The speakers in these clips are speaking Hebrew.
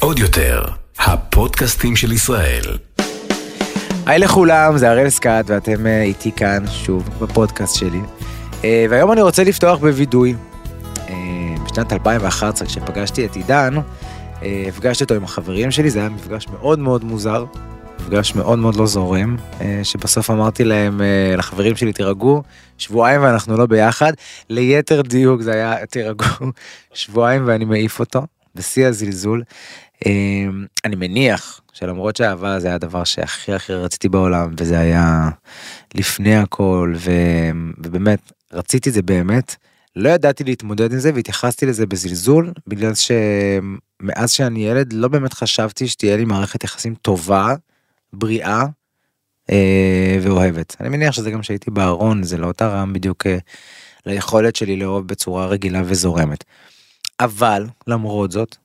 עוד יותר, הפודקאסטים של ישראל. היי לכולם, זה הראל סקאט ואתם אה, איתי כאן שוב בפודקאסט שלי. אה, והיום אני רוצה לפתוח בווידוי. אה, בשנת 2011 כשפגשתי את עידן, הפגשתי אותו עם החברים שלי, זה היה מפגש מאוד מאוד מוזר, מפגש מאוד מאוד לא זורם, שבסוף אמרתי להם, לחברים שלי, תירגעו, שבועיים ואנחנו לא ביחד. ליתר דיוק זה היה, תירגעו, שבועיים ואני מעיף אותו, בשיא הזלזול. אני מניח שלמרות שאהבה זה היה הדבר שהכי הכי רציתי בעולם וזה היה לפני הכל ו... ובאמת רציתי זה באמת לא ידעתי להתמודד עם זה והתייחסתי לזה בזלזול בגלל שמאז שאני ילד לא באמת חשבתי שתהיה לי מערכת יחסים טובה בריאה אה, ואוהבת אני מניח שזה גם שהייתי בארון זה לא תרם בדיוק אה, ליכולת שלי לאהוב בצורה רגילה וזורמת. אבל למרות זאת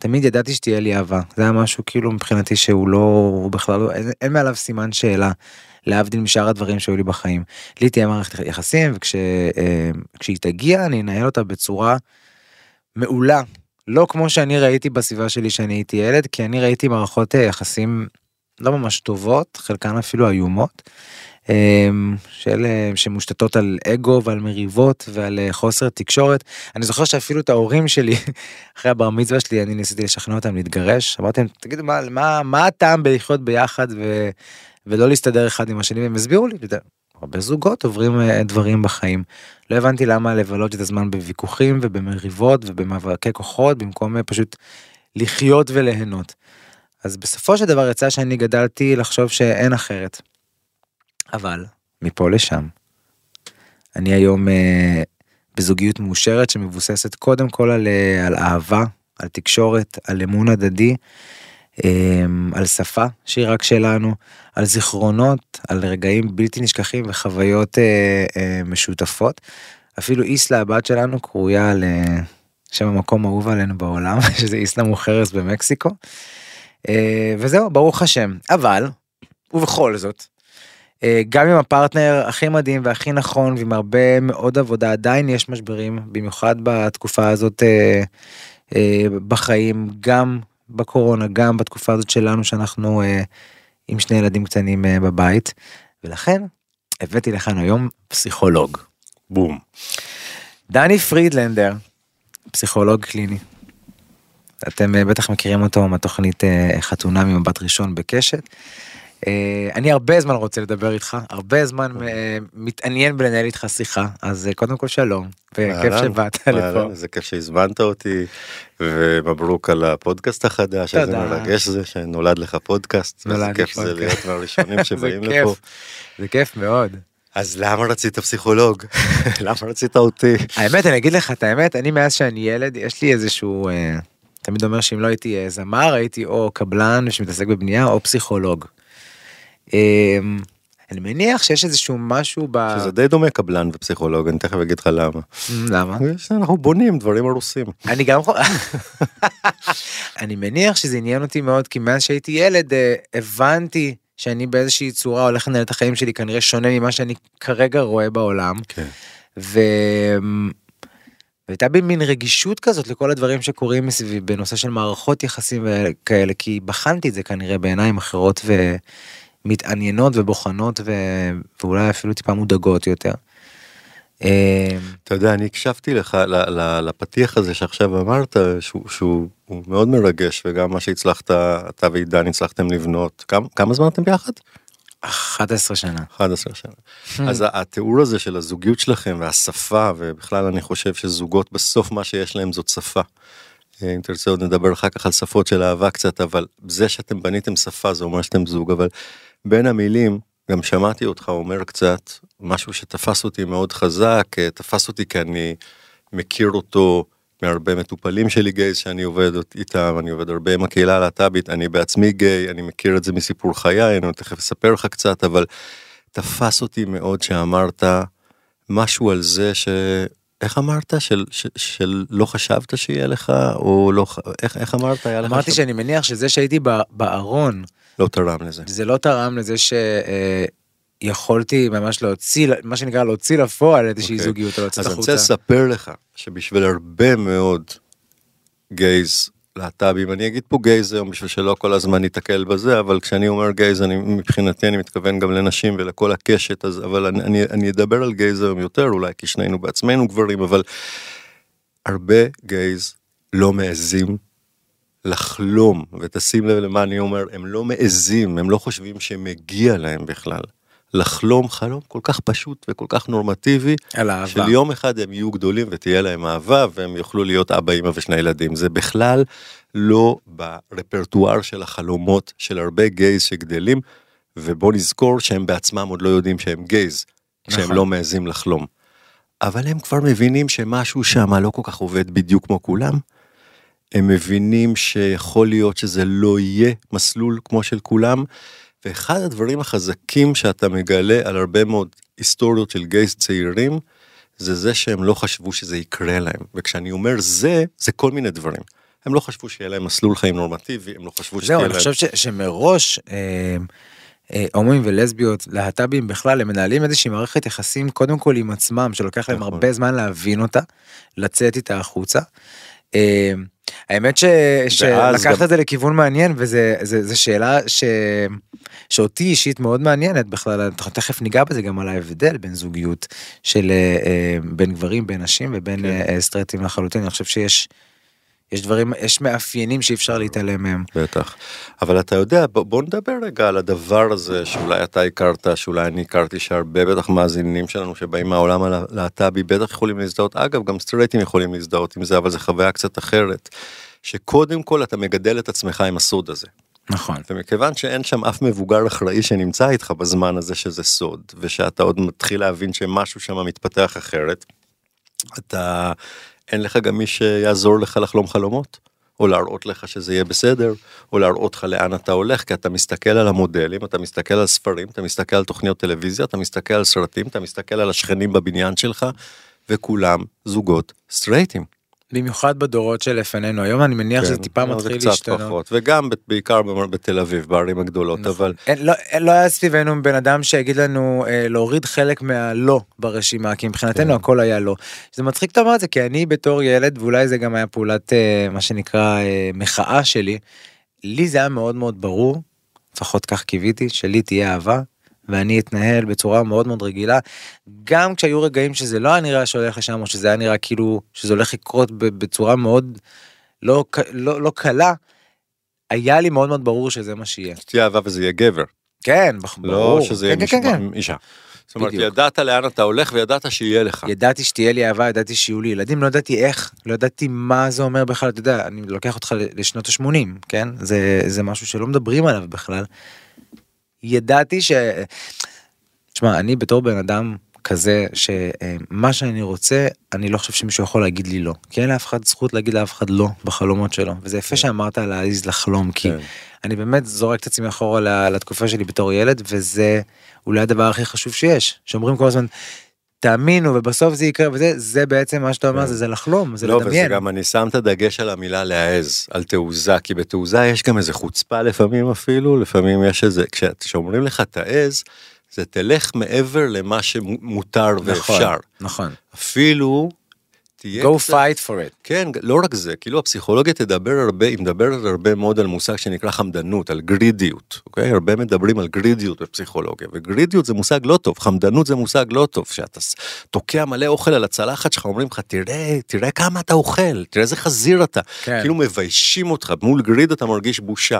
תמיד ידעתי שתהיה לי אהבה זה היה משהו כאילו מבחינתי שהוא לא הוא בכלל לא אין, אין מעליו סימן שאלה. להבדיל משאר הדברים שהיו לי בחיים. לי תהיה מערכת יחסים וכשהיא אה, תגיע אני אנהל אותה בצורה מעולה. לא כמו שאני ראיתי בסביבה שלי שאני הייתי ילד כי אני ראיתי מערכות אה, יחסים לא ממש טובות חלקן אפילו איומות. אמ, של אה, שמושתתות על אגו ועל מריבות ועל אה, חוסר תקשורת. אני זוכר שאפילו את ההורים שלי אחרי הבר מצווה שלי אני ניסיתי לשכנע אותם להתגרש אמרתי להם תגידו מה מה מה הטעם בלחיות ביחד ו, ולא להסתדר אחד עם השני והם הסבירו לי. הרבה זוגות עוברים אה, דברים בחיים. לא הבנתי למה לבלות את הזמן בוויכוחים ובמריבות ובמאבקי כוחות במקום פשוט לחיות וליהנות. אז בסופו של דבר יצא שאני גדלתי לחשוב שאין אחרת. אבל מפה לשם. אני היום אה, בזוגיות מאושרת שמבוססת קודם כל על, אה, על אהבה, על תקשורת, על אמון הדדי, אה, על שפה שהיא רק שלנו, על זיכרונות, על רגעים בלתי נשכחים וחוויות אה, אה, משותפות. אפילו איסלה הבת שלנו קרויה על אה, שם המקום אהוב עלינו בעולם, שזה איסלה מוכרס במקסיקו. אה, וזהו, ברוך השם. אבל, ובכל זאת, אה, גם עם הפרטנר הכי מדהים והכי נכון ועם הרבה מאוד עבודה עדיין יש משברים במיוחד בתקופה הזאת אה, בחיים גם בקורונה גם בתקופה הזאת שלנו שאנחנו עם שני ילדים קטנים בבית ולכן הבאתי לכאן היום פסיכולוג. בום. דני פרידלנדר פסיכולוג קליני. אתם בטח מכירים אותו מהתוכנית חתונה ממבט ראשון בקשת. אה, אני הרבה זמן רוצה לדבר איתך הרבה זמן אה, מתעניין בלנהל איתך שיחה אז אה, קודם כל שלום וכיף שבאת לפה. זה כיף שהזמנת אותי ומברוק על הפודקאסט החדש איזה מרגש זה שנולד לך פודקאסט איזה כיף זה להיות מהראשונים שבאים לפה. זה כיף מאוד. אז למה רצית פסיכולוג? למה רצית אותי? האמת אני אגיד לך את האמת אני מאז שאני ילד יש לי איזשהו תמיד אומר שאם לא הייתי זמר הייתי או קבלן שמתעסק בבנייה או פסיכולוג. אמ, אני מניח שיש איזשהו משהו ב... שזה די דומה קבלן ופסיכולוג, אני תכף אגיד לך למה. למה? אנחנו בונים דברים הרוסים. אני גם יכול... אני מניח שזה עניין אותי מאוד, כי מאז שהייתי ילד אה, הבנתי שאני באיזושהי צורה הולך לנהל את החיים שלי כנראה שונה ממה שאני כרגע רואה בעולם. כן. ו... והייתה בי מין רגישות כזאת לכל הדברים שקורים מסביבי בנושא של מערכות יחסים וכאלה, כי בחנתי את זה כנראה בעיניים אחרות ו... מתעניינות ובוחנות ו... ואולי אפילו טיפה מודאגות יותר. אה, אתה יודע אני הקשבתי לך לפתיח הזה שעכשיו אמרת שהוא, שהוא מאוד מרגש וגם מה שהצלחת אתה ועידן הצלחתם לבנות כמה, כמה זמן אתם ביחד? 11 שנה. 11 שנה. אז התיאור הזה של הזוגיות שלכם והשפה ובכלל אני חושב שזוגות בסוף מה שיש להם זאת שפה. אם תרצה עוד נדבר אחר כך על שפות של אהבה קצת אבל זה שאתם בניתם שפה זה אומר שאתם זוג אבל בין המילים גם שמעתי אותך אומר קצת משהו שתפס אותי מאוד חזק, תפס אותי כי אני מכיר אותו מהרבה מטופלים שלי גייז שאני עובד איתם, אני עובד הרבה עם הקהילה הלהט"בית, אני בעצמי גיי, אני מכיר את זה מסיפור חיי, אני תכף אספר לך קצת, אבל תפס אותי מאוד שאמרת משהו על זה ש... איך אמרת? של, של, של לא חשבת שיהיה לך, או לא, איך, איך אמרת? אמרתי שאני מניח שזה שהייתי בארון, לא תרם לזה. זה לא תרם לזה שיכולתי ממש להוציא, מה שנקרא להוציא לפועל איזושהי okay. אוקיי. זוגיות או לצאת החוצה. אז אני רוצה לספר לך שבשביל הרבה מאוד גייז להט"בים, אני אגיד פה גייז היום בשביל שלא כל הזמן ניתקל בזה, אבל כשאני אומר גייז, אני מבחינתי אני מתכוון גם לנשים ולכל הקשת, אז, אבל אני, אני, אני אדבר על גייז היום יותר, אולי כי שנינו בעצמנו גברים, אבל הרבה גייז לא מעזים לחלום, ותשים לב למה אני אומר, הם לא מעזים, הם לא חושבים שמגיע להם בכלל. לחלום חלום כל כך פשוט וכל כך נורמטיבי, על אהבה. של יום אחד הם יהיו גדולים ותהיה להם אהבה והם יוכלו להיות אבא אמא ושני ילדים. זה בכלל לא ברפרטואר של החלומות של הרבה גייז שגדלים, ובוא נזכור שהם בעצמם עוד לא יודעים שהם גייז, שהם נכון. לא מעזים לחלום. אבל הם כבר מבינים שמשהו שם לא כל כך עובד בדיוק כמו כולם. הם מבינים שיכול להיות שזה לא יהיה מסלול כמו של כולם. ואחד הדברים החזקים שאתה מגלה על הרבה מאוד היסטוריות של גייז צעירים, זה זה שהם לא חשבו שזה יקרה להם. וכשאני אומר זה, זה כל מיני דברים. הם לא חשבו שיהיה להם מסלול חיים נורמטיבי, הם לא חשבו זהו, שתהיה אני להם... חושב ש- שמראש אה, אה, הומואים ולסביות, להט"בים בכלל, הם מנהלים איזושהי מערכת יחסים קודם כל עם עצמם, שלוקח להם נכון. הרבה זמן להבין אותה, לצאת איתה החוצה. אה, האמת ש... שלקחת גם- את זה לכיוון מעניין זה שאלה ש... שאותי אישית מאוד מעניינת בכלל אנחנו תכף ניגע בזה גם על ההבדל בין זוגיות של אה, אה, בין גברים בין נשים ובין כן. אה, סטרייטים לחלוטין אני חושב שיש יש דברים יש מאפיינים שאי אפשר להתעלם מהם. בטח. אבל אתה יודע, בוא, בוא נדבר רגע על הדבר הזה שאולי אתה הכרת, שאולי אני הכרתי, שהרבה בטח מאזינים שלנו שבאים מהעולם הלהט"בי בטח יכולים להזדהות. אגב, גם סטרייטים יכולים להזדהות עם זה, אבל זו חוויה קצת אחרת. שקודם כל אתה מגדל את עצמך עם הסוד הזה. נכון. ומכיוון שאין שם אף מבוגר אחראי שנמצא איתך בזמן הזה שזה סוד, ושאתה עוד מתחיל להבין שמשהו שם מתפתח אחרת, אתה, אין לך גם מי שיעזור לך לחלום חלומות, או להראות לך שזה יהיה בסדר, או להראות לך לאן אתה הולך, כי אתה מסתכל על המודלים, אתה מסתכל על ספרים, אתה מסתכל על תוכניות טלוויזיה, אתה מסתכל על סרטים, אתה מסתכל על השכנים בבניין שלך, וכולם זוגות סטרייטים. במיוחד בדורות שלפנינו היום אני מניח שזה כן, טיפה זה מתחיל להשתנות. פחות, וגם בעיקר בתל אביב, בערים הגדולות, נכון. אבל אין, לא, אין, לא היה סביבנו בן אדם שיגיד לנו אה, להוריד חלק מהלא ברשימה כי מבחינתנו כן. הכל היה לא. זה מצחיק שאתה אומר את זה כי אני בתור ילד ואולי זה גם היה פעולת אה, מה שנקרא אה, מחאה שלי. לי זה היה מאוד מאוד ברור לפחות כך קיוויתי שלי תהיה אהבה ואני אתנהל בצורה מאוד מאוד רגילה גם כשהיו רגעים שזה לא היה נראה שהולך לשם או שזה היה נראה כאילו שזה הולך לקרות בצורה מאוד לא, ק- לא, לא קלה. היה לי מאוד מאוד ברור שזה מה שיהיה. שתהיה אהבה וזה יהיה גבר, כן, ברור. לא שזה יהיה כן, כן, מישהו- כן, כן. אישה. זאת אומרת, בדיוק. ידעת לאן אתה הולך וידעת שיהיה לך. ידעתי שתהיה לי אהבה, ידעתי שיהיו לי ילדים, לא ידעתי איך, לא ידעתי מה זה אומר בכלל, אתה יודע, אני לוקח אותך לשנות ה-80, כן? זה, זה משהו שלא מדברים עליו בכלל. ידעתי ש... תשמע, אני בתור בן אדם כזה, שמה שאני רוצה, אני לא חושב שמישהו יכול להגיד לי לא. כי אין לאף אחד זכות להגיד לאף אחד לא בחלומות שלו. וזה יפה שאמרת להעז לחלום, כי כן. אני באמת זורק את עצמי אחורה לתקופה שלי בתור ילד, וזה אולי הדבר הכי חשוב שיש. שאומרים כל הזמן, תאמינו ובסוף זה יקרה וזה, זה בעצם מה שאתה אומר, כן. זה, זה לחלום, זה לא, וזה לדמיין. גם אני שם את הדגש על המילה להעז, על תעוזה, כי בתעוזה יש גם איזה חוצפה לפעמים אפילו, לפעמים יש איזה, כש- כשאומרים לך תעז, זה תלך מעבר למה שמותר ואפשר. נכון. אפילו תהיה go קצת- fight for it. כן, לא רק זה, כאילו הפסיכולוגיה תדבר הרבה, היא מדברת הרבה מאוד על מושג שנקרא חמדנות, על גרידיות, אוקיי? הרבה מדברים על גרידיות בפסיכולוגיה, וגרידיות זה מושג לא טוב, חמדנות זה מושג לא טוב, שאתה תוקע מלא אוכל על הצלחת שלך, אומרים לך, תראה, תראה כמה אתה אוכל, תראה איזה חזיר אתה, כן. כאילו מביישים אותך, מול גריד אתה מרגיש בושה,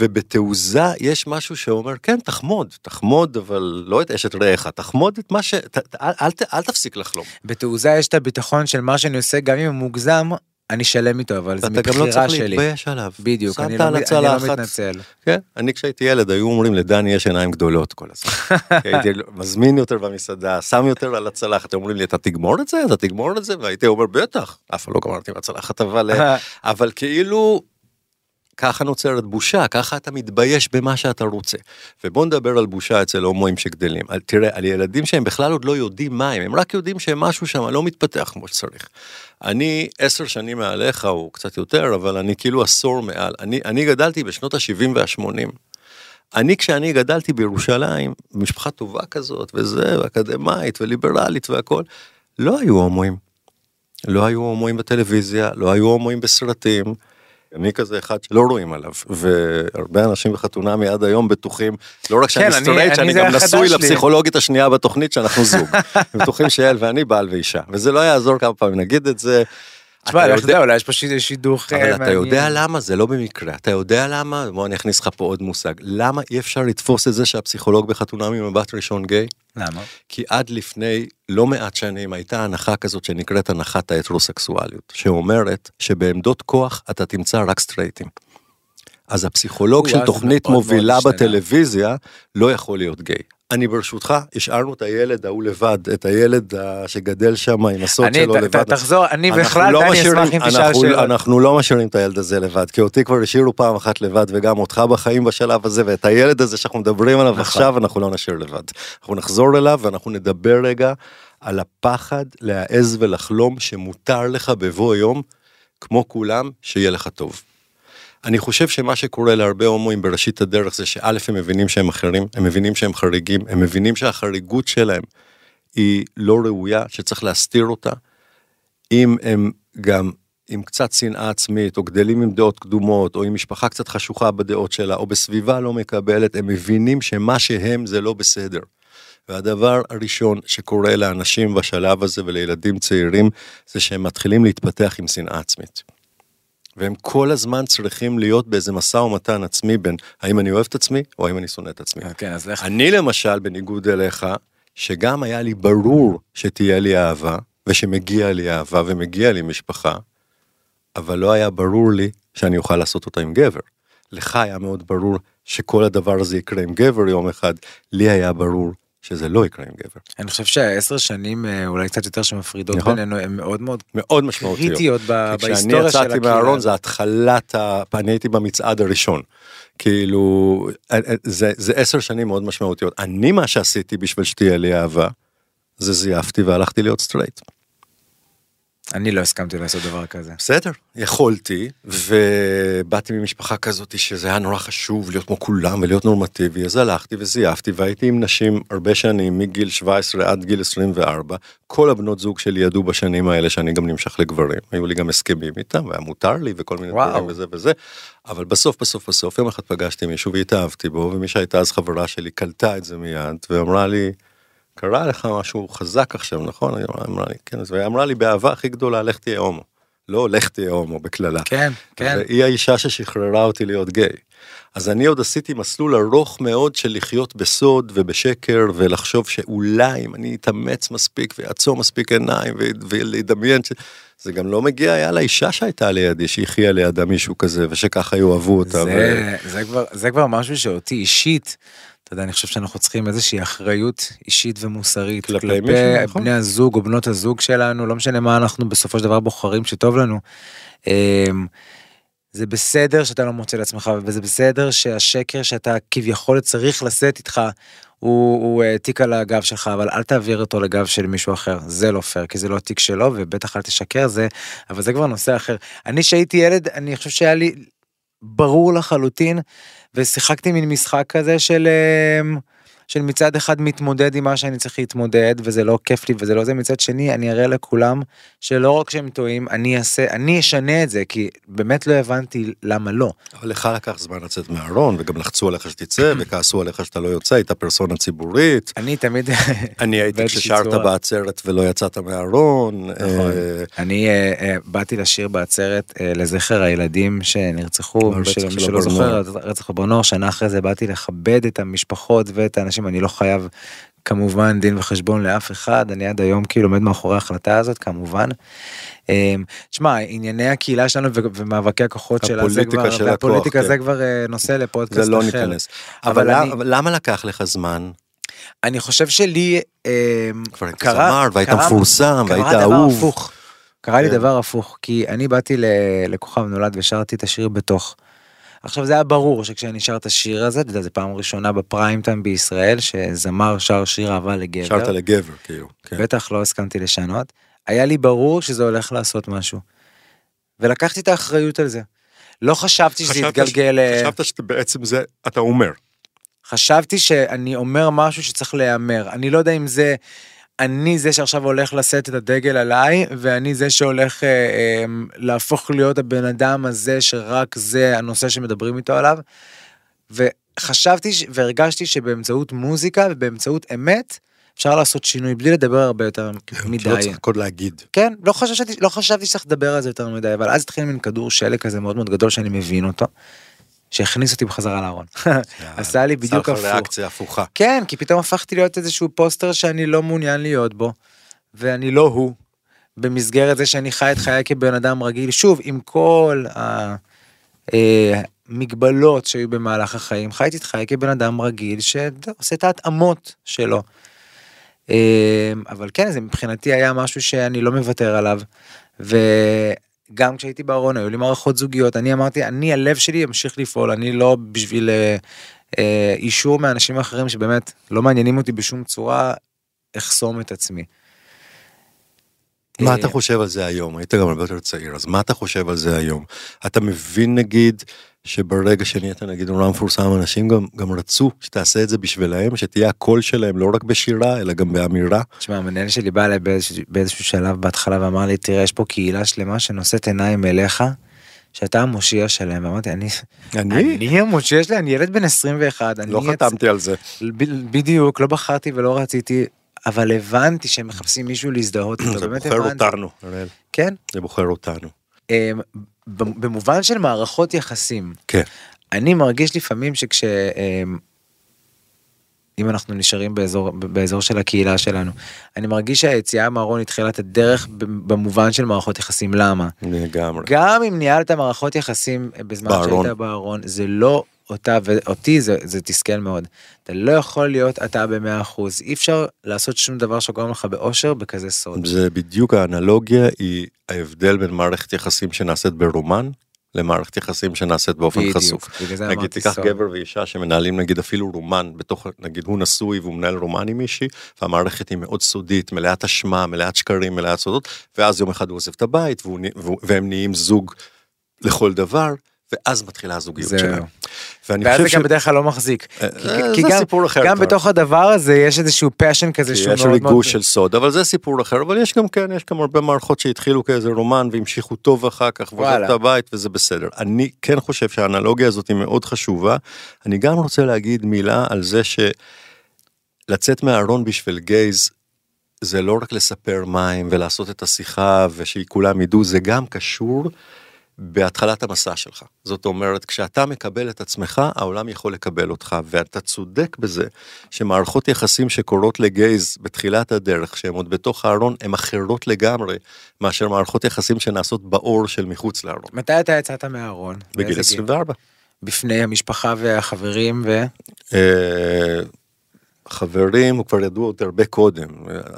ובתעוזה יש משהו שאומר, כן, תחמוד, תחמוד, אבל לא את אשת רעך, תחמוד את מה ש... ת, אל, אל, ת- אל תפסיק לחלום. בתעוזה יש את הביטחון של מה שאני עושה, גם אם הוא מוגזם, אני שלם איתו, אבל זה ואתה גם לא מבחירה צריך שלי. להתבייש עליו. בדיוק, אני לא, אני לא הצלחת. מתנצל. כן, אני כשהייתי ילד היו אומרים לדני יש עיניים גדולות כל הזמן. הייתי מזמין יותר במסעדה, שם יותר על הצלחת, אומרים לי אתה תגמור את זה, אתה תגמור את זה, והייתי אומר בטח, אף פעם לא גמרתי בצלחת, אבל אה, אבל כאילו ככה נוצרת בושה, ככה אתה מתבייש במה שאתה רוצה. ובוא נדבר על בושה אצל הומואים שגדלים. על, תראה, על ילדים שהם בכלל עוד לא יודעים מה הם, הם רק יודעים שמשהו שם לא מתפתח כמו שצריך. אני עשר שנים מעליך, או קצת יותר, אבל אני כאילו עשור מעל. אני, אני גדלתי בשנות ה-70 וה-80. אני כשאני גדלתי בירושלים, במשפחה טובה כזאת, וזה, ואקדמאית, וליברלית והכל, לא היו הומואים. לא היו הומואים בטלוויזיה, לא היו הומואים בסרטים. אני כזה אחד שלא רואים עליו, והרבה אנשים בחתונמי עד היום בטוחים, לא רק שאני כן, סטרייט, אני שאני גם נשוי. לפסיכולוגית השנייה בתוכנית שאנחנו זוג. בטוחים שיעל ואני בעל ואישה, וזה לא יעזור כמה פעמים נגיד את זה. תשמע, אתה לך יודע- אולי יש פה שיד- שידוך אה, אבל אתה. יודע למה זה לא במקרה אתה יודע למה בוא אני אכניס לך פה עוד מושג למה אי אפשר לתפוס את זה שהפסיכולוג בחתונמי הוא מבט ראשון גיי למה? כי עד לפני לא מעט שנים הייתה הנחה כזאת שנקראת הנחת ההטרוסקסואליות שאומרת שבעמדות כוח אתה תמצא רק סטרייטים. אז הפסיכולוג של תוכנית מובילה. בטלוויזיה לא יכול להיות גיי. אני ברשותך השארנו את הילד ההוא לבד את הילד שגדל שם עם הסוד אני, שלו לבד. תחזור, אני בכלל, לא דני, אשמח אם תשאל אנחנו- שאלות. אנחנו לא משאירים את הילד הזה לבד, כי אותי כבר השאירו פעם אחת לבד, וגם אותך בחיים בשלב הזה, ואת הילד הזה שאנחנו מדברים עליו נכון. עכשיו, אנחנו לא נשאיר לבד. אנחנו נחזור אליו ואנחנו נדבר רגע על הפחד להעז ולחלום שמותר לך בבוא היום, כמו כולם, שיהיה לך טוב. אני חושב שמה שקורה להרבה הומואים בראשית הדרך זה שא' הם מבינים שהם אחרים, הם מבינים שהם חריגים, הם מבינים שהחריגות שלהם היא לא ראויה, שצריך להסתיר אותה. אם הם גם עם קצת שנאה עצמית, או גדלים עם דעות קדומות, או עם משפחה קצת חשוכה בדעות שלה, או בסביבה לא מקבלת, הם מבינים שמה שהם זה לא בסדר. והדבר הראשון שקורה לאנשים בשלב הזה ולילדים צעירים, זה שהם מתחילים להתפתח עם שנאה עצמית. והם כל הזמן צריכים להיות באיזה משא ומתן עצמי בין האם אני אוהב את עצמי או האם אני שונא את עצמי. כן, אז לך. אני למשל, בניגוד אליך, שגם היה לי ברור שתהיה לי אהבה, ושמגיע לי אהבה ומגיע לי משפחה, אבל לא היה ברור לי שאני אוכל לעשות אותה עם גבר. לך היה מאוד ברור שכל הדבר הזה יקרה עם גבר יום אחד, לי היה ברור שזה לא יקרה עם גבר. אני חושב שהעשר שנים, אה, אולי קצת יותר שמפרידות נכון. בינינו, הן מאוד מאוד מאוד משמעותיות. קריטיות ב- כשאני בהיסטוריה של יצאתי הקהילה. מהארון זה התחלת, ה... אני הייתי במצעד הראשון. כאילו, זה, זה עשר שנים מאוד משמעותיות. אני מה שעשיתי בשביל שתהיה לי אהבה, זה זייפתי והלכתי להיות סטרייט. אני לא הסכמתי לעשות דבר כזה. בסדר, יכולתי, ובאתי ממשפחה כזאת שזה היה נורא חשוב להיות כמו כולם ולהיות נורמטיבי, אז הלכתי וזייפתי והייתי עם נשים הרבה שנים, מגיל 17 עד גיל 24, כל הבנות זוג שלי ידעו בשנים האלה שאני גם נמשך לגברים, היו לי גם הסכמים איתם, והיה מותר לי וכל מיני וואו. דברים וזה וזה, אבל בסוף בסוף בסוף יום אחד פגשתי מישהו והתאהבתי בו, ומי שהייתה אז חברה שלי קלטה את זה מיד, ואמרה לי, קרה לך משהו חזק עכשיו, נכון? היא אמרה לי, כן, אז היא אמרה לי באהבה הכי גדולה, לך תהיה הומו. לא לך תהיה הומו בקללה. כן, כן. והיא האישה ששחררה אותי להיות גיי. אז אני עוד עשיתי מסלול ארוך מאוד של לחיות בסוד ובשקר ולחשוב שאולי אם אני אתאמץ מספיק ויעצום מספיק עיניים ו- ולדמיין ש... זה גם לא מגיע היה לאישה שהייתה לידי שהחיה לידה מישהו כזה ושככה יאהבו אותה. ו... זה, זה, כבר, זה כבר משהו שאותי אישית, אתה יודע, אני חושב שאנחנו צריכים איזושהי אחריות אישית ומוסרית כלפי כלפי, מישהו, נכון. בני הזוג או בנות הזוג שלנו, לא משנה מה אנחנו בסופו של דבר בוחרים שטוב לנו. אמ, זה בסדר שאתה לא מוצא לעצמך, וזה בסדר שהשקר שאתה כביכול צריך לשאת איתך, הוא, הוא אה, תיק על הגב שלך, אבל אל תעביר אותו לגב של מישהו אחר, זה לא פייר, כי זה לא תיק שלו, ובטח אל תשקר, זה, אבל זה כבר נושא אחר. אני שהייתי ילד, אני חושב שהיה לי ברור לחלוטין, ושיחקתי מין משחק כזה של, אמ, של מצד אחד מתמודד עם מה שאני צריך להתמודד, וזה לא כיף לי וזה לא זה, מצד שני אני אראה לכולם שלא רק שהם טועים, אני אעשה, אני אשנה את זה, כי באמת לא הבנתי למה לא. אבל לך לקח זמן לצאת מהארון וגם לחצו עליך שתצא וכעסו עליך שאתה לא יוצא, היית פרסונה ציבורית. אני תמיד, אני הייתי כששרת. בעצרת ולא יצאת מהארון. נכון. אה, אני אה, אה, באתי לשיר בעצרת לזכר הילדים שנרצחו, שלא זוכר. רצח בבר נוער, שנה אחרי זה באתי לכבד את המשפחות ואת האנשים, אני לא חייב כמובן דין וחשבון לאף אחד, אני עד היום כאילו עומד מאחורי ההחלטה הזאת כמובן. אה, תשמע, ענייני הקהילה שלנו ומאבקי הכוחות שלה, זה הפוליטיקה כבר, של הכוח, והפוליטיקה כן. זה כבר אה, נושא לפודקאסט זה לא אחר. ניכנס. אבל אבל אני- למה- לקח לך זמן? אני חושב שלי אה, כבר היית קרה, זמר והיית מפורסם והיית אהוב. קרה לי כן. דבר הפוך, כי אני באתי לכוכב נולד ושרתי את השיר בתוך. עכשיו זה היה ברור שכשאני שר את השיר הזה, אתה יודע, זו פעם ראשונה בפריים טיים בישראל, שזמר שר שיר אהבה לגבר. שרת לגבר כאילו. כן. בטח לא הסכמתי לשנות. היה לי ברור שזה הולך לעשות משהו. ולקחתי את האחריות על זה. לא חשבתי שזה יתגלגל... אה, חשבת שבעצם זה אתה אומר. חשבתי שאני אומר משהו שצריך להיאמר. אני לא יודע אם זה... אני זה שעכשיו הולך לשאת את הדגל עליי, ואני זה שהולך אה, אה, להפוך להיות הבן אדם הזה שרק זה הנושא שמדברים איתו עליו. וחשבתי ש- והרגשתי שבאמצעות מוזיקה ובאמצעות אמת, אפשר לעשות שינוי בלי לדבר הרבה יותר לא מדי. צריך הכל להגיד. כן, לא חשבתי, לא חשבתי שצריך לדבר על זה יותר מדי, אבל אז התחיל מין כדור שלג כזה מאוד מאוד גדול שאני מבין אותו, שהכניס אותי בחזרה לארון. עשה לי בדיוק הפוך. ריאקציה הפוכה. כן, כי פתאום הפכתי להיות איזשהו פוסטר שאני לא מעוניין להיות בו, ואני לא הוא, במסגרת זה שאני חי את חיי כבן אדם רגיל, שוב, עם כל המגבלות שהיו במהלך החיים, חייתי את חיי כבן אדם רגיל שעושה את ההתאמות שלו. אה, אבל כן, זה מבחינתי היה משהו שאני לא מוותר עליו, וגם כשהייתי בארון היו לי מערכות זוגיות, אני אמרתי, אני, הלב שלי ימשיך לפעול, אני לא בשביל אה, אה, אישור מאנשים אחרים שבאמת לא מעניינים אותי בשום צורה, אחסום את עצמי. מה אה, אתה חושב על זה היום? היית גם הרבה יותר צעיר, אז מה אתה חושב על זה היום? אתה מבין נגיד שברגע שנהיית נגיד נורא מפורסם, אנשים גם, גם רצו שתעשה את זה בשבילהם, שתהיה הקול שלהם לא רק בשירה, אלא גם באמירה. תשמע, המנהל שלי בא אליי באיזשהו, באיזשהו שלב בהתחלה ואמר לי, תראה, יש פה קהילה שלמה שנושאת עיניים אליך, שאתה המושיע שלהם, ואמרתי, אני, אני? אני המושיע שלהם, אני ילד בן 21, אני לא יצ- חתמתי על זה. בדיוק, לא בחרתי ולא רציתי, אבל הבנתי שהם מחפשים מישהו להזדהות איתו, זה באמת בוחר הבנתי. אותנו, אראל. כן, זה בוחר אותנו. אמ, במובן של מערכות יחסים, כן. אני מרגיש לפעמים שכש... אמ, אם אנחנו נשארים באזור, באזור של הקהילה שלנו, אני מרגיש שהיציאה מהארון התחילה את הדרך במובן של מערכות יחסים, למה? לגמרי. גם אם ניהלת מערכות יחסים בזמן בארון. שהיית בארון, זה לא אותה, ואותי זה, זה תסכל מאוד. אתה לא יכול להיות אתה במאה אחוז, אי אפשר לעשות שום דבר שגורם לך באושר בכזה סוד. זה בדיוק האנלוגיה, היא ההבדל בין מערכת יחסים שנעשית ברומן, למערכת יחסים שנעשית באופן בדיוק, חשוף. נגיד תיקח סוד. גבר ואישה שמנהלים נגיד אפילו רומן בתוך נגיד הוא נשוי והוא מנהל רומן עם מישהי והמערכת היא מאוד סודית מלאת אשמה מלאת שקרים מלאת סודות ואז יום אחד הוא עוזב את הבית והוא, והם נהיים זוג לכל דבר ואז מתחילה הזוגיות. שלהם. ואז זה גם בדרך כלל לא מחזיק. אה, כי- אה, כי גם- גם. בתוך הדבר הזה יש איזשהו passion כזה שהוא יש מאוד מאוד... ריגוש של סוד אבל זה סיפור אחר אבל יש גם כן יש גם הרבה מערכות שהתחילו כאיזה רומן והמשיכו טוב אחר כך וואלה. את הבית וזה בסדר אני כן חושב שהאנלוגיה הזאת היא מאוד חשובה אני גם רוצה להגיד מילה על זה שלצאת מהארון בשביל gays זה לא רק לספר מים ולעשות את השיחה ושכולם ידעו זה גם קשור. בהתחלת המסע שלך. זאת אומרת, כשאתה מקבל את עצמך, העולם יכול לקבל אותך, ואתה צודק בזה שמערכות יחסים שקורות לגייז בתחילת הדרך, שהן עוד בתוך הארון, הן אחרות לגמרי מאשר מערכות יחסים שנעשות באור של מחוץ לארון. מתי אתה יצאת מהארון? בגיל באיזה גיל? 24. בפני המשפחה והחברים ו... חברים, הוא כבר ידעו עוד הרבה קודם.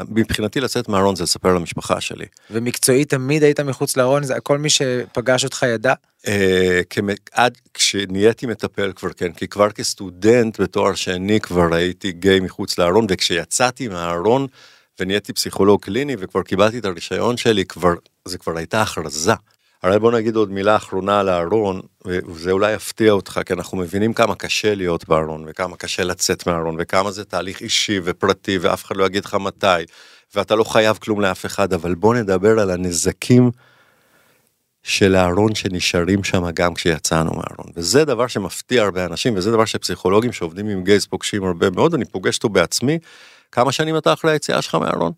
מבחינתי לצאת מהארון זה לספר למשפחה שלי. ומקצועית תמיד היית מחוץ לארון, זה כל מי שפגש אותך ידע? אה, כמ- עד כשנהייתי מטפל כבר כן, כי כבר כסטודנט בתואר שני כבר הייתי גיי מחוץ לארון, וכשיצאתי מהארון ונהייתי פסיכולוג קליני וכבר קיבלתי את הרישיון שלי, כבר, זה כבר הייתה הכרזה. הרי בוא נגיד עוד מילה אחרונה על הארון, וזה אולי יפתיע אותך, כי אנחנו מבינים כמה קשה להיות בארון, וכמה קשה לצאת מהארון, וכמה זה תהליך אישי ופרטי, ואף אחד לא יגיד לך מתי, ואתה לא חייב כלום לאף אחד, אבל בוא נדבר על הנזקים של הארון שנשארים שם גם כשיצאנו מהארון. וזה דבר שמפתיע הרבה אנשים, וזה דבר שפסיכולוגים שעובדים עם גייז פוגשים הרבה מאוד, אני פוגש אותו בעצמי. כמה שנים אתה אחרי היציאה שלך מהארון?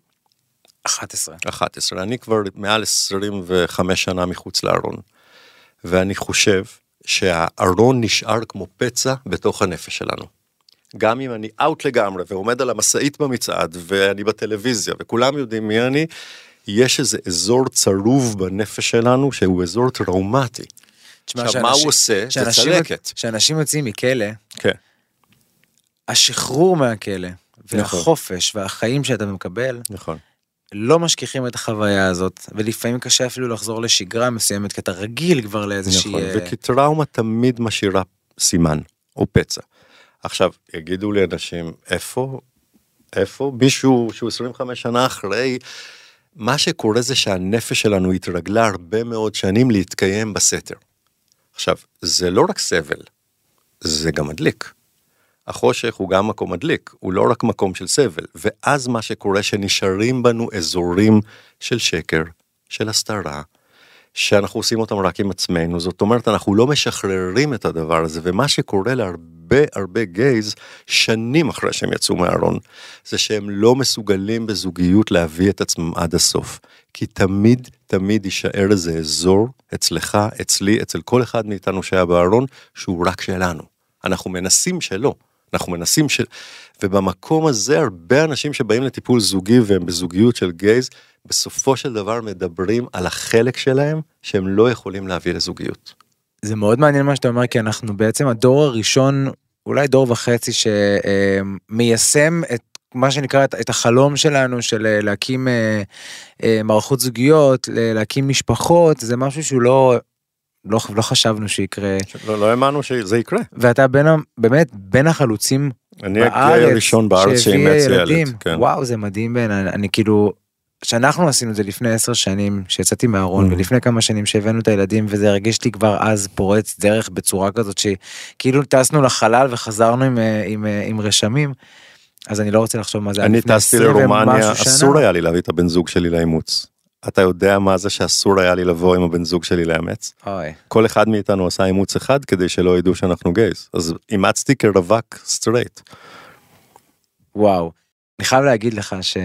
11. 11. אני כבר מעל 25 שנה מחוץ לארון. ואני חושב שהארון נשאר כמו פצע בתוך הנפש שלנו. גם אם אני אאוט לגמרי ועומד על המשאית במצעד ואני בטלוויזיה וכולם יודעים מי אני, יש איזה אזור צרוב בנפש שלנו שהוא אזור טראומטי. תשמע, עכשיו, מה הוא עושה? זה צלקת. שאנשים יוצאים מכלא, כן. השחרור מהכלא, נכון. והחופש והחיים שאתה מקבל, נכון. לא משכיחים את החוויה הזאת, ולפעמים קשה אפילו לחזור לשגרה מסוימת, כי אתה רגיל כבר לאיזושהי... נכון, אה, וכי טראומה תמיד משאירה סימן או פצע. עכשיו, יגידו לי אנשים, איפה, איפה מישהו שהוא 25 שנה אחרי, מה שקורה זה שהנפש שלנו התרגלה הרבה מאוד שנים להתקיים בסתר. עכשיו, זה לא רק סבל, זה גם מדליק. החושך הוא גם מקום מדליק, הוא לא רק מקום של סבל, ואז מה שקורה שנשארים בנו אזורים של שקר, של הסתרה, שאנחנו עושים אותם רק עם עצמנו, זאת אומרת אנחנו לא משחררים את הדבר הזה, ומה שקורה להרבה הרבה גייז שנים אחרי שהם יצאו מהארון, זה שהם לא מסוגלים בזוגיות להביא את עצמם עד הסוף, כי תמיד תמיד יישאר איזה אזור אצלך, אצלי, אצל כל אחד מאיתנו שהיה בארון, שהוא רק שלנו. אנחנו מנסים שלא, אנחנו מנסים של... ובמקום הזה הרבה אנשים שבאים לטיפול זוגי והם בזוגיות של גייז, בסופו של דבר מדברים על החלק שלהם שהם לא יכולים להביא לזוגיות. זה מאוד מעניין מה שאתה אומר, כי אנחנו בעצם הדור הראשון, אולי דור וחצי, שמיישם את מה שנקרא את, החלום שלנו של אה, להקים אה, אה, מערכות זוגיות, להקים משפחות, זה משהו שהוא לא, לא, לא חשבנו שיקרה. לא, לא האמנו שזה יקרה. ואתה בין, באמת בין החלוצים אני בארץ, הראשון בארץ שאימץ ילד. כן. וואו, זה מדהים בעיניי, אני, אני כאילו, שאנחנו עשינו את זה לפני עשר שנים שיצאתי מהארון mm. ולפני כמה שנים שהבאנו את הילדים וזה הרגיש לי כבר אז פורץ דרך בצורה כזאת שכאילו טסנו לחלל וחזרנו עם, אה, עם, אה, עם רשמים. אז אני לא רוצה לחשוב מה זה אני טסתי לרומניה אסור היה לי להביא את הבן זוג שלי לאימוץ. אתה יודע מה זה שאסור היה לי לבוא עם הבן זוג שלי לאמץ? אוי. כל אחד מאיתנו עשה אימוץ אחד כדי שלא ידעו שאנחנו gays אז אימצתי כרווק סטרייט. וואו. אני חייב להגיד לך ש...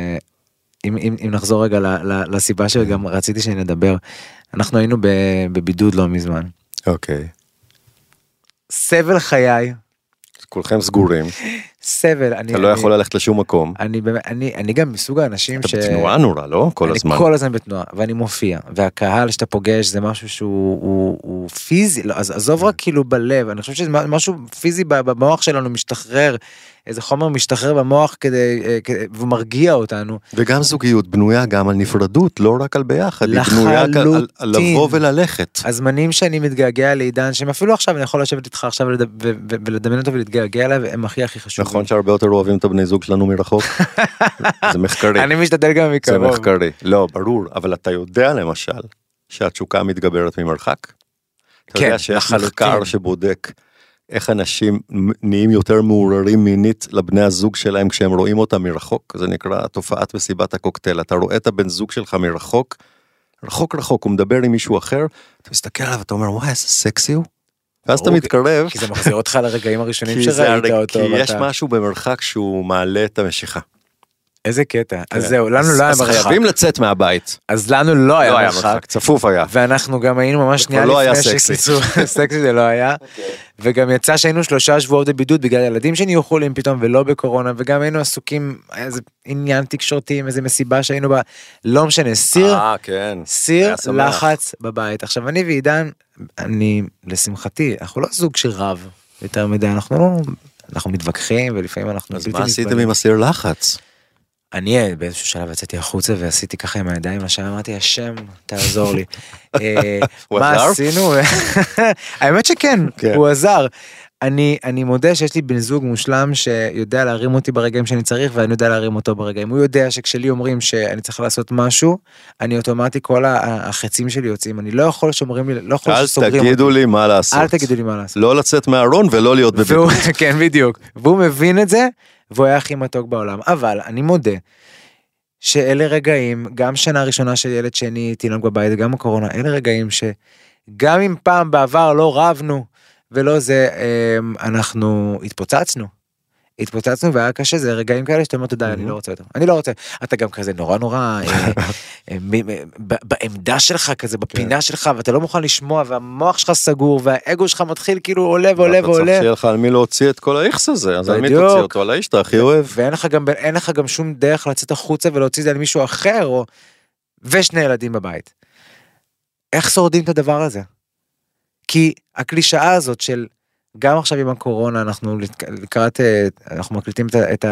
אם, אם, אם נחזור רגע ל, ל, לסיבה שגם רציתי שנדבר, אנחנו היינו בבידוד לא מזמן. אוקיי. סבל חיי. כולכם סגורים. סבל. אני, אתה לא יכול ללכת לשום מקום. אני אני, אני גם מסוג האנשים ש... אתה בתנועה נורא, לא? כל אני הזמן. כל הזמן בתנועה, ואני מופיע, והקהל שאתה פוגש זה משהו שהוא הוא, הוא פיזי, לא, אז עזוב רק כאילו בלב, אני חושב שזה משהו פיזי במוח שלנו משתחרר. איזה חומר משתחרר במוח כדי, אה, כדי ומרגיע אותנו. וגם זוגיות בנויה גם על נפרדות, לא רק על ביחד, לחלוטין. היא בנויה על, על לבוא וללכת. הזמנים שאני מתגעגע לעידן, שהם אפילו עכשיו אני יכול לשבת איתך עכשיו ולדמיין אותו ולהתגעגע אליו, הם הכי הכי חשובים. נכון שהרבה יותר אוהבים את הבני זוג שלנו מרחוק? זה מחקרי. אני משתדל גם מקרוב. זה מחקרי. לא, ברור, אבל אתה יודע למשל שהתשוקה מתגברת ממרחק? אתה כן, יודע שיש מחקר שבודק איך אנשים נהיים יותר מעוררים מינית לבני הזוג שלהם כשהם רואים אותם מרחוק, זה נקרא תופעת מסיבת הקוקטייל, אתה רואה את הבן זוג שלך מרחוק, רחוק רחוק, הוא מדבר עם מישהו אחר, אתה מסתכל עליו ואתה אומר וואי איזה סקסי הוא. ואז אתה מתקרב. כי זה מחזיר אותך לרגעים הראשונים שראית אותו. כי יש משהו במרחק שהוא מעלה את המשיכה. איזה קטע. אז כן. זהו, לנו לא היה מרחק. אז חייבים לצאת מהבית. אז לנו לא היה לא מרחק. צפוף היה. ואנחנו גם היינו ממש שנייה לפני לא שקיצור, סקסי זה לא היה. אוקיי. וגם יצא שהיינו שלושה שבועות בבידוד בגלל ילדים שנהיו חולים פתאום ולא בקורונה, וגם היינו עסוקים, איזה עניין תקשורתי עם איזה מסיבה שהיינו בה, לא משנה, סיר, אה, כן. סיר לחץ בבית. עכשיו אני ועידן, אני, לשמחתי, אנחנו לא זוג שרב יותר מדי, אנחנו לא... אנחנו מתווכחים ולפעמים אנחנו אז מה עשיתם עם הסיר לחץ? אני באיזשהו שלב יצאתי החוצה ועשיתי ככה עם הידיים לשם אמרתי השם תעזור לי. אה, מה עשינו? האמת שכן כן. הוא עזר. אני אני מודה שיש לי בן זוג מושלם שיודע להרים אותי ברגעים שאני צריך ואני יודע להרים אותו ברגעים הוא יודע שכשלי אומרים שאני צריך לעשות משהו אני אוטומטי כל החצים שלי יוצאים אני לא יכול שאומרים לי לא יכול שסוגרים אותי. אל תגידו לי מה לעשות. אל תגידו לי מה לעשות. לא לצאת מהארון ולא להיות בבידוד. כן בדיוק והוא מבין את זה והוא היה הכי מתוק בעולם אבל אני מודה. שאלה רגעים גם שנה ראשונה של ילד שני תינוק בבית גם הקורונה אלה רגעים שגם אם פעם בעבר לא רבנו ולא זה אמ, אנחנו התפוצצנו. התפוצצנו והיה קשה זה רגעים כאלה שאתה אומר תודה אני לא רוצה יותר אני לא רוצה אתה גם כזה נורא נורא אה, אה, בעמדה שלך כזה בפינה כן. שלך ואתה לא מוכן לשמוע והמוח שלך סגור והאגו שלך מתחיל כאילו עולה ועולה ועולה. אתה צריך שיהיה לך על מי להוציא את כל האיכס הזה אז על מי תוציא אותו על האיש שאתה הכי אוהב. ואין לך גם אין לך גם שום דרך לצאת החוצה ולהוציא את זה על מישהו אחר או ושני ילדים בבית. איך שורדים את הדבר הזה? כי הקלישאה הזאת של גם עכשיו עם הקורונה אנחנו לקראת אה, אנחנו מקליטים את, את,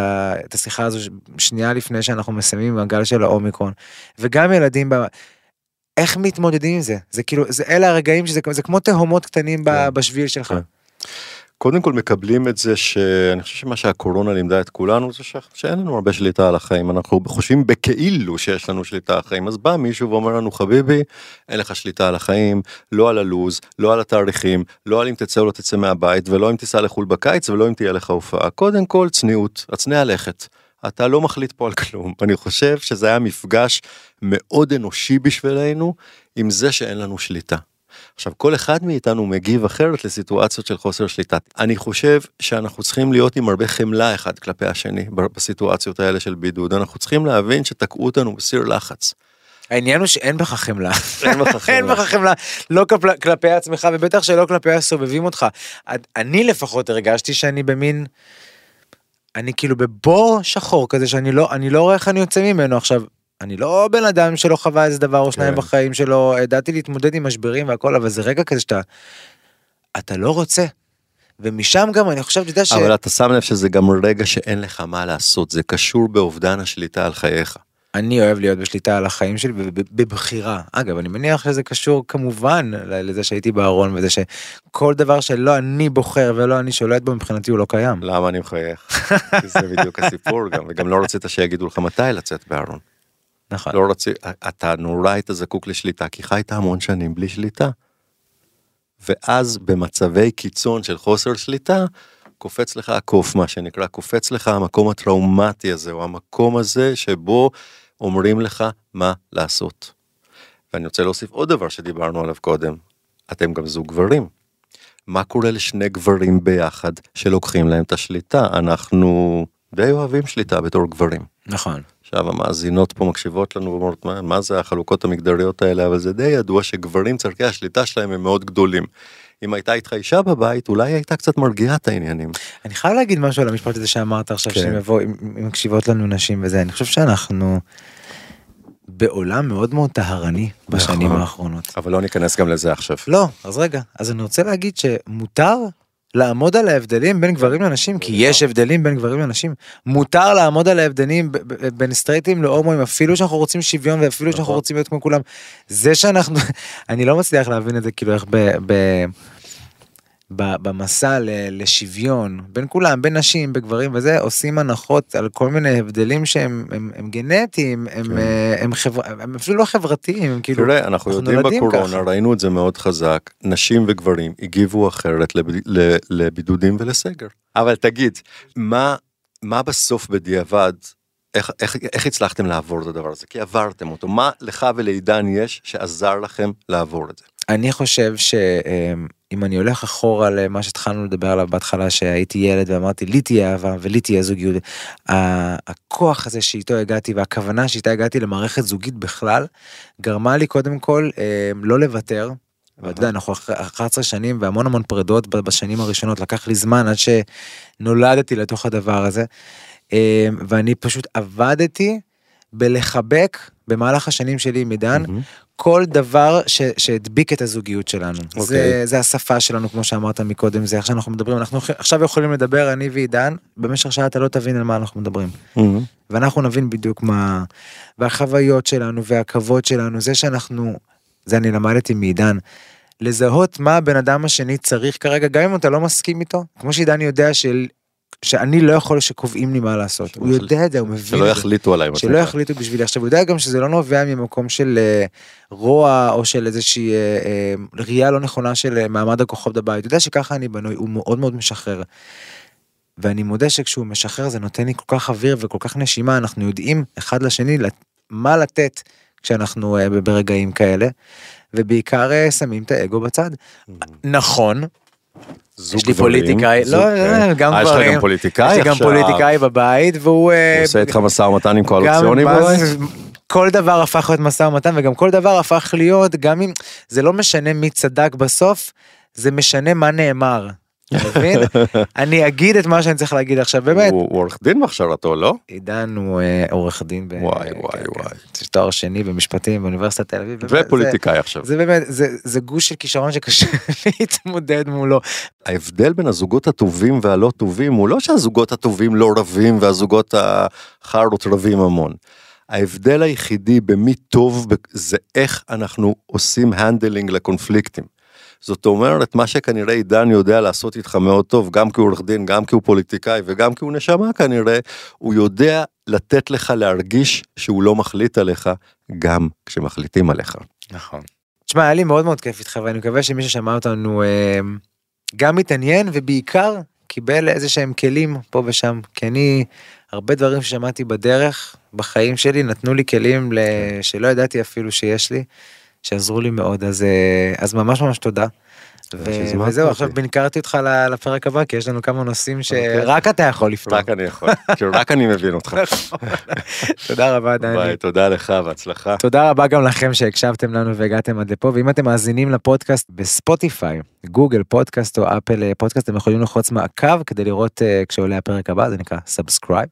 את השיחה הזו שנייה לפני שאנחנו מסיימים עם הגל של האומיקרון וגם ילדים ב... איך מתמודדים עם זה זה כאילו זה אלה הרגעים שזה זה כמו תהומות קטנים כן. בשביל שלך. כן. קודם כל מקבלים את זה שאני חושב שמה שהקורונה לימדה את כולנו זה. שאין לנו הרבה שליטה על החיים אנחנו חושבים בכאילו שיש לנו שליטה על החיים אז בא מישהו ואומר לנו חביבי אין לך שליטה על החיים לא על הלוז לא על התאריכים לא על אם תצא או לא תצא מהבית ולא אם תיסע לחו"ל בקיץ ולא אם תהיה לך הופעה קודם כל צניעות הצנע לכת. אתה לא מחליט פה על כלום אני חושב שזה היה מפגש מאוד אנושי בשבילנו עם זה שאין לנו שליטה. עכשיו כל אחד מאיתנו מגיב אחרת לסיטואציות של חוסר שליטה. אני חושב שאנחנו צריכים להיות עם הרבה חמלה אחד כלפי השני בסיטואציות האלה של בידוד אנחנו צריכים להבין שתקעו אותנו בסיר לחץ. העניין הוא שאין בך חמלה. אין בך חמלה. אין בך חמלה, לא כלפ- כלפי עצמך ובטח שלא כלפי הסובבים אותך. אני לפחות הרגשתי שאני במין, אני כאילו בבור שחור כזה שאני לא, אני לא רואה איך אני יוצא ממנו עכשיו. אני לא בן אדם שלא חווה איזה דבר או שניים כן. בחיים שלו, ידעתי להתמודד עם משברים והכל, אבל זה רגע כזה שאתה, אתה לא רוצה. ומשם גם אני חושב, אתה יודע ש... אבל אתה שם לב שזה גם רגע שאין לך מה לעשות זה קשור באובדן השליטה על חייך. אני אוהב להיות בשליטה על החיים שלי בבחירה. אגב, אני מניח שזה קשור כמובן לזה שהייתי בארון וזה שכל דבר שלא אני בוחר ולא אני שולט בו מבחינתי הוא לא קיים. למה אני מחייך? זה בדיוק הסיפור גם וגם לא רצית שיגידו לך מתי לצאת בארון. נכון. לא רצית אתה נורא היית זקוק לשליטה כי חיית המון שנים בלי שליטה. ואז במצבי קיצון של חוסר שליטה קופץ לך הקוף מה שנקרא קופץ לך המקום הטראומטי הזה או המקום הזה שבו אומרים לך מה לעשות. ואני רוצה להוסיף עוד דבר שדיברנו עליו קודם אתם גם זוג גברים. מה קורה לשני גברים ביחד שלוקחים להם את השליטה אנחנו די אוהבים שליטה בתור גברים. נכון. עכשיו המאזינות פה מקשיבות לנו ואומרות מה, מה זה החלוקות המגדריות האלה אבל זה די ידוע שגברים צורכי השליטה שלהם הם מאוד גדולים. אם הייתה איתך אישה בבית אולי הייתה קצת מרגיעה את העניינים. אני חייב להגיד משהו על המשפט הזה שאמרת עכשיו כן. שאם יבוא אם אם מקשיבות לנו נשים וזה אני חושב שאנחנו בעולם מאוד מאוד טהרני בשנים נכון. האחרונות. אבל לא ניכנס גם לזה עכשיו. לא אז רגע אז אני רוצה להגיד שמותר לעמוד על ההבדלים בין גברים לנשים? כי יש הבדלים בין גברים לנשים. מותר לעמוד על ההבדלים בין סטרייטים להומואים אפילו שאנחנו רוצים שוויון ואפילו שאנחנו נכון. רוצים להיות כמו כולם. זה שאנחנו אני לא מצליח להבין את זה כאילו איך ב... במסע לשוויון בין כולם בין נשים בגברים וזה עושים הנחות על כל מיני הבדלים שהם הם, הם גנטיים הם, כן. אה, הם, חבר, הם אפילו לא חברתיים הם כאילו תראה אנחנו אנחנו יודעים נולדים בקורונה ככה. ראינו את זה מאוד חזק נשים וגברים הגיבו אחרת לב- ל- לבידודים ולסגר. אבל תגיד מה מה בסוף בדיעבד איך, איך, איך הצלחתם לעבור את הדבר הזה כי עברתם אותו מה לך ולעידן יש שעזר לכם לעבור את זה. אני חושב שאם אני הולך אחורה למה שהתחלנו לדבר עליו בהתחלה שהייתי ילד ואמרתי לי תהיה אהבה ולי תהיה זוגיות. הכוח הזה שאיתו הגעתי והכוונה שאיתה הגעתי למערכת זוגית בכלל גרמה לי קודם כל אה, לא לוותר. ואתה יודע אנחנו אחרי 11 שנים והמון המון פרדות בשנים הראשונות לקח לי זמן עד שנולדתי לתוך הדבר הזה. אה, ואני פשוט עבדתי בלחבק במהלך השנים שלי עם עידן מהמם. כל דבר ש, שהדביק את הזוגיות שלנו. Okay. זה, אוקיי. זה השפה שלנו כמו שאמרת מקודם זה איך שאנחנו מדברים אנחנו עכשיו יכולים לדבר אני ועידן במשך שעה אתה לא תבין על מה אנחנו מדברים. מהמם. ואנחנו נבין בדיוק מה והחוויות שלנו והכבוד שלנו זה שאנחנו זה אני למדתי מעידן. לזהות מה הבן אדם השני צריך כרגע גם אם אתה לא מסכים איתו כמו שעידן יודע של, שאני לא יכול שקובעים לי מה לעשות הוא יודע את זה הוא מבין שלא. יחליטו עליי. שלא. יחליטו בשבילי עכשיו הוא יודע גם שזה לא נובע ממקום של אה, רוע או של איזושהי אה, אה, ראייה לא נכונה של מעמד הכוחות בבית הוא יודע שככה אני בנוי הוא מאוד מאוד משחרר. ואני מודה שכשהוא משחרר זה נותן לי כל כך אוויר וכל כך נשימה אנחנו יודעים אחד לשני מה לתת כשאנחנו ברגעים כאלה. ובעיקר שמים את האגו בצד. נכון, זוג יש לי גברים, פוליטיקאי, זוג- לא, כן. לא, גם אה, יש לך גברים. גם פוליטיקאי יש לי גם עכשיו? פוליטיקאי בבית והוא אה, הוא עושה איתך משא ומתן עם גם קואליציוני מה בבית? זה- כל דבר הפך להיות משא ומתן וגם כל דבר הפך להיות גם אם זה לא משנה מי צדק בסוף זה משנה מה נאמר. אתה מבין? אני אגיד את מה שאני צריך להגיד עכשיו באמת. הוא עורך דין בהכשרתו לא? עידן הוא אה, עורך דין. וואי, כן, וואי, כן. וואי. יש תואר שני במשפטים באוניברסיטת תל אביב. ופוליטיקאי עכשיו. זה באמת זה גוש של כישרון שקשה להתמודד מולו. ההבדל בין הזוגות הטובים והלא טובים הוא לא שהזוגות הטובים לא רבים והזוגות החארות רבים המון. ההבדל היחידי במי טוב זה איך אנחנו עושים handling לקונפליקטים. זאת אומרת, מה שכנראה עידן יודע לעשות איתך מאוד טוב, גם כי הוא עורך דין, גם כי הוא פוליטיקאי וגם כי הוא נשמה כנראה, הוא יודע לתת לך להרגיש שהוא לא מחליט עליך, גם כשמחליטים עליך. נכון. תשמע, היה לי מאוד מאוד כיף איתך, ואני מקווה שמי ששמע אותנו אה, גם מתעניין, ובעיקר קיבל איזה שהם כלים פה ושם, כי אני, הרבה דברים ששמעתי בדרך, בחיים שלי, נתנו לי כלים שלא ידעתי אפילו שיש לי, שעזרו לי מאוד, אז, אה, אז ממש ממש תודה. ו- וזהו, עכשיו בנקרתי אותך לפרק הבא, כי יש לנו כמה נושאים אוקיי. שרק אתה יכול לפתור. רק אני יכול, כאילו רק אני מבין אותך. תודה רבה, דני. ביי, תודה לך, בהצלחה. תודה רבה גם לכם שהקשבתם לנו והגעתם עד לפה, ואם אתם מאזינים לפודקאסט בספוטיפיי, גוגל פודקאסט או אפל אה, פודקאסט, אתם יכולים ללחוץ מעקב כדי לראות אה, כשעולה הפרק הבא, זה נקרא subscribe.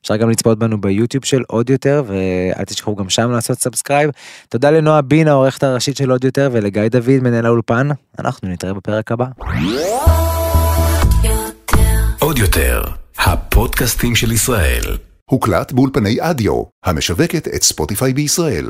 אפשר גם לצפות בנו ביוטיוב של עוד יותר, ואל תשכחו גם שם לעשות subscribe. תודה לנועה בין, העורכת הראשית של עוד יותר, ולגיא דוד, מנהל האולפן. אנחנו נתראה בפרק הבא. עוד יותר, הפודקאסטים של ישראל. הוקלט באולפני אדיו, המשווקת את ספוטיפיי בישראל.